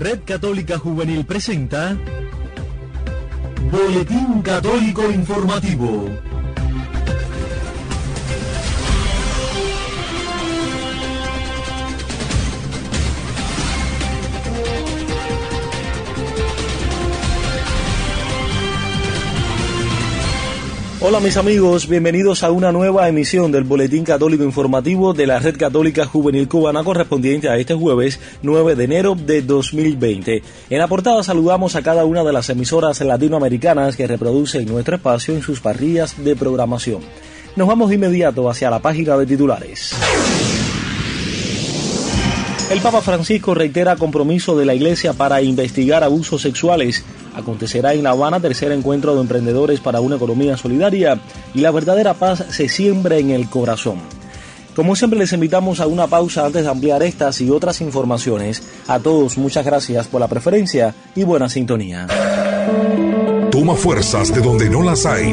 Red Católica Juvenil presenta Boletín Católico Informativo. Hola mis amigos, bienvenidos a una nueva emisión del Boletín Católico Informativo de la Red Católica Juvenil Cubana correspondiente a este jueves 9 de enero de 2020. En la portada saludamos a cada una de las emisoras latinoamericanas que reproducen nuestro espacio en sus parrillas de programación. Nos vamos de inmediato hacia la página de titulares. El Papa Francisco reitera compromiso de la Iglesia para investigar abusos sexuales acontecerá en La Habana tercer encuentro de emprendedores para una economía solidaria y la verdadera paz se siembra en el corazón. Como siempre les invitamos a una pausa antes de ampliar estas y otras informaciones. A todos muchas gracias por la preferencia y buena sintonía. Toma fuerzas de donde no las hay.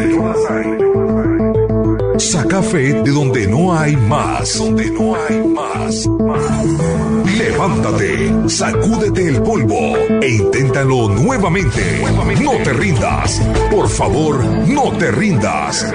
Saca fe de donde no hay más. Donde no hay más. Levántate, sacúdete el polvo e inténtalo nuevamente. No te rindas. Por favor, no te rindas.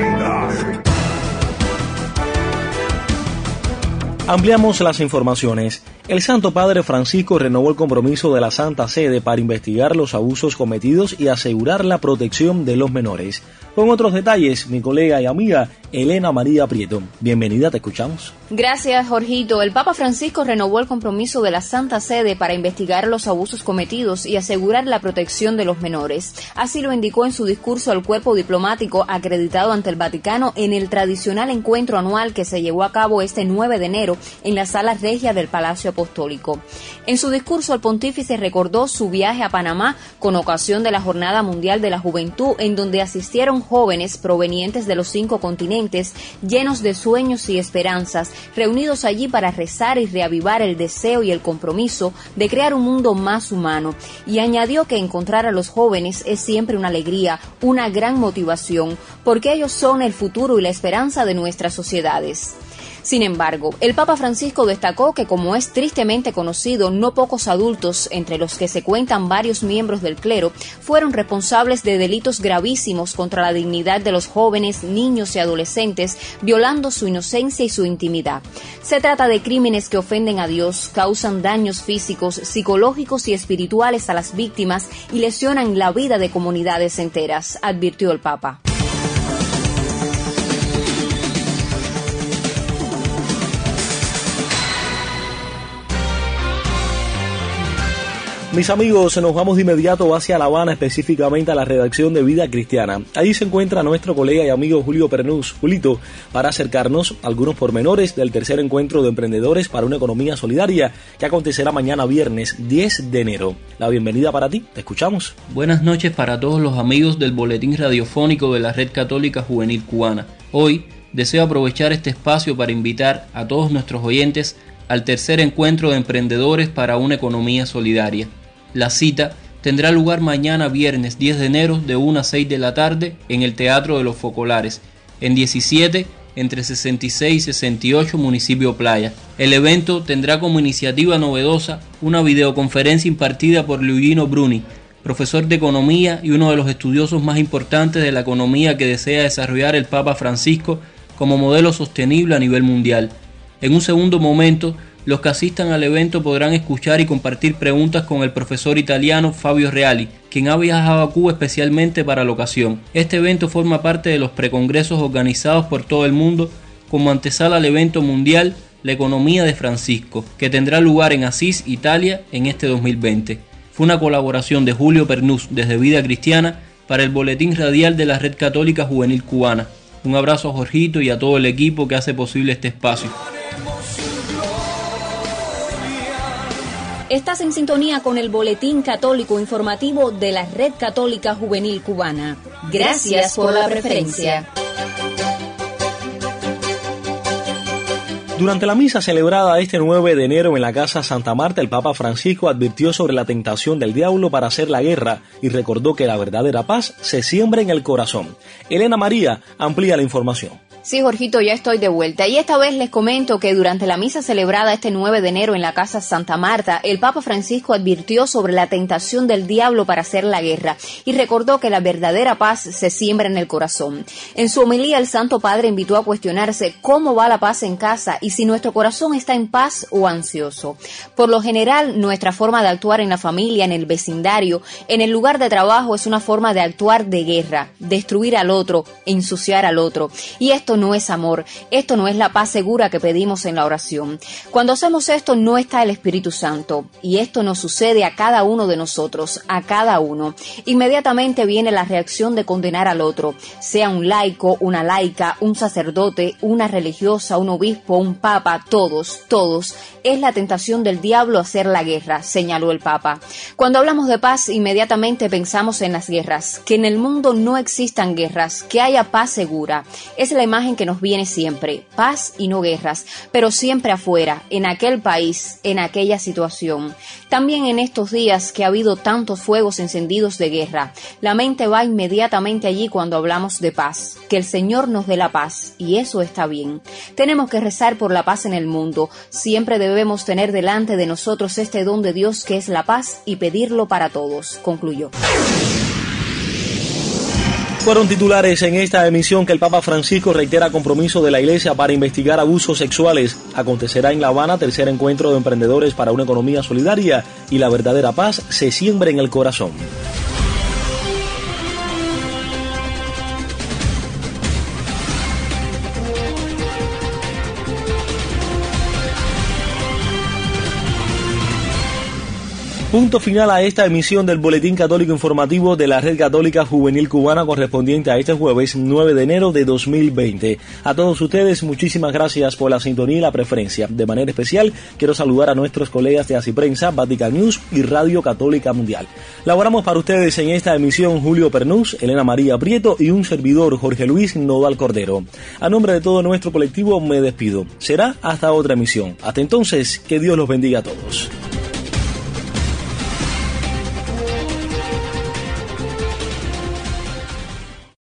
Ampliamos las informaciones. El Santo Padre Francisco renovó el compromiso de la Santa Sede para investigar los abusos cometidos y asegurar la protección de los menores. Con otros detalles, mi colega y amiga Elena María Prieto. Bienvenida, te escuchamos. Gracias, Jorgito. El Papa Francisco renovó el compromiso de la Santa Sede para investigar los abusos cometidos y asegurar la protección de los menores. Así lo indicó en su discurso al cuerpo diplomático acreditado ante el Vaticano en el tradicional encuentro anual que se llevó a cabo este 9 de enero en la sala regia del Palacio Apostólico. En su discurso, el pontífice recordó su viaje a Panamá con ocasión de la Jornada Mundial de la Juventud, en donde asistieron jóvenes provenientes de los cinco continentes, llenos de sueños y esperanzas, reunidos allí para rezar y reavivar el deseo y el compromiso de crear un mundo más humano. Y añadió que encontrar a los jóvenes es siempre una alegría, una gran motivación, porque ellos son el futuro y la esperanza de nuestras sociedades. Sin embargo, el Papa Francisco destacó que, como es tristemente conocido, no pocos adultos, entre los que se cuentan varios miembros del clero, fueron responsables de delitos gravísimos contra la dignidad de los jóvenes, niños y adolescentes, violando su inocencia y su intimidad. Se trata de crímenes que ofenden a Dios, causan daños físicos, psicológicos y espirituales a las víctimas y lesionan la vida de comunidades enteras, advirtió el Papa. Mis amigos, nos vamos de inmediato hacia La Habana, específicamente a la redacción de Vida Cristiana. Allí se encuentra nuestro colega y amigo Julio Pernús, Julito, para acercarnos a algunos pormenores del tercer encuentro de emprendedores para una economía solidaria que acontecerá mañana viernes 10 de enero. La bienvenida para ti, te escuchamos. Buenas noches para todos los amigos del Boletín Radiofónico de la Red Católica Juvenil Cubana. Hoy deseo aprovechar este espacio para invitar a todos nuestros oyentes al tercer encuentro de emprendedores para una economía solidaria. La cita tendrá lugar mañana viernes 10 de enero de 1 a 6 de la tarde en el Teatro de los Focolares, en 17 entre 66 y 68 municipio Playa. El evento tendrá como iniciativa novedosa una videoconferencia impartida por Luigino Bruni, profesor de economía y uno de los estudiosos más importantes de la economía que desea desarrollar el Papa Francisco como modelo sostenible a nivel mundial. En un segundo momento, los que asistan al evento podrán escuchar y compartir preguntas con el profesor italiano Fabio Reali, quien ha viajado a Cuba especialmente para la ocasión. Este evento forma parte de los precongresos organizados por todo el mundo como antesala al evento mundial La economía de Francisco, que tendrá lugar en Asís, Italia, en este 2020. Fue una colaboración de Julio Pernús desde Vida Cristiana para el Boletín Radial de la Red Católica Juvenil Cubana. Un abrazo a Jorgito y a todo el equipo que hace posible este espacio. Estás en sintonía con el Boletín Católico Informativo de la Red Católica Juvenil Cubana. Gracias por la preferencia. Durante la misa celebrada este 9 de enero en la Casa Santa Marta, el Papa Francisco advirtió sobre la tentación del diablo para hacer la guerra y recordó que la verdadera paz se siembra en el corazón. Elena María amplía la información. Sí, Jorgito, ya estoy de vuelta. Y esta vez les comento que durante la misa celebrada este 9 de enero en la Casa Santa Marta, el Papa Francisco advirtió sobre la tentación del diablo para hacer la guerra y recordó que la verdadera paz se siembra en el corazón. En su homilía, el Santo Padre invitó a cuestionarse cómo va la paz en casa y si nuestro corazón está en paz o ansioso. Por lo general, nuestra forma de actuar en la familia, en el vecindario, en el lugar de trabajo es una forma de actuar de guerra, destruir al otro, ensuciar al otro. Y esto no es amor, esto no es la paz segura que pedimos en la oración. Cuando hacemos esto no está el Espíritu Santo y esto nos sucede a cada uno de nosotros, a cada uno. Inmediatamente viene la reacción de condenar al otro, sea un laico, una laica, un sacerdote, una religiosa, un obispo, un papa, todos, todos. Es la tentación del diablo hacer la guerra, señaló el Papa. Cuando hablamos de paz, inmediatamente pensamos en las guerras, que en el mundo no existan guerras, que haya paz segura. Es la imagen en que nos viene siempre, paz y no guerras, pero siempre afuera, en aquel país, en aquella situación. También en estos días que ha habido tantos fuegos encendidos de guerra, la mente va inmediatamente allí cuando hablamos de paz, que el Señor nos dé la paz, y eso está bien. Tenemos que rezar por la paz en el mundo, siempre debemos tener delante de nosotros este don de Dios que es la paz y pedirlo para todos, concluyó. Fueron titulares en esta emisión que el Papa Francisco reitera compromiso de la Iglesia para investigar abusos sexuales. Acontecerá en La Habana tercer encuentro de emprendedores para una economía solidaria y la verdadera paz se siembra en el corazón. Punto final a esta emisión del Boletín Católico Informativo de la Red Católica Juvenil Cubana correspondiente a este jueves 9 de enero de 2020. A todos ustedes, muchísimas gracias por la sintonía y la preferencia. De manera especial, quiero saludar a nuestros colegas de Así Prensa, Vatican News y Radio Católica Mundial. Laboramos para ustedes en esta emisión Julio Pernús, Elena María Prieto y un servidor Jorge Luis Nodal Cordero. A nombre de todo nuestro colectivo me despido. Será hasta otra emisión. Hasta entonces, que Dios los bendiga a todos.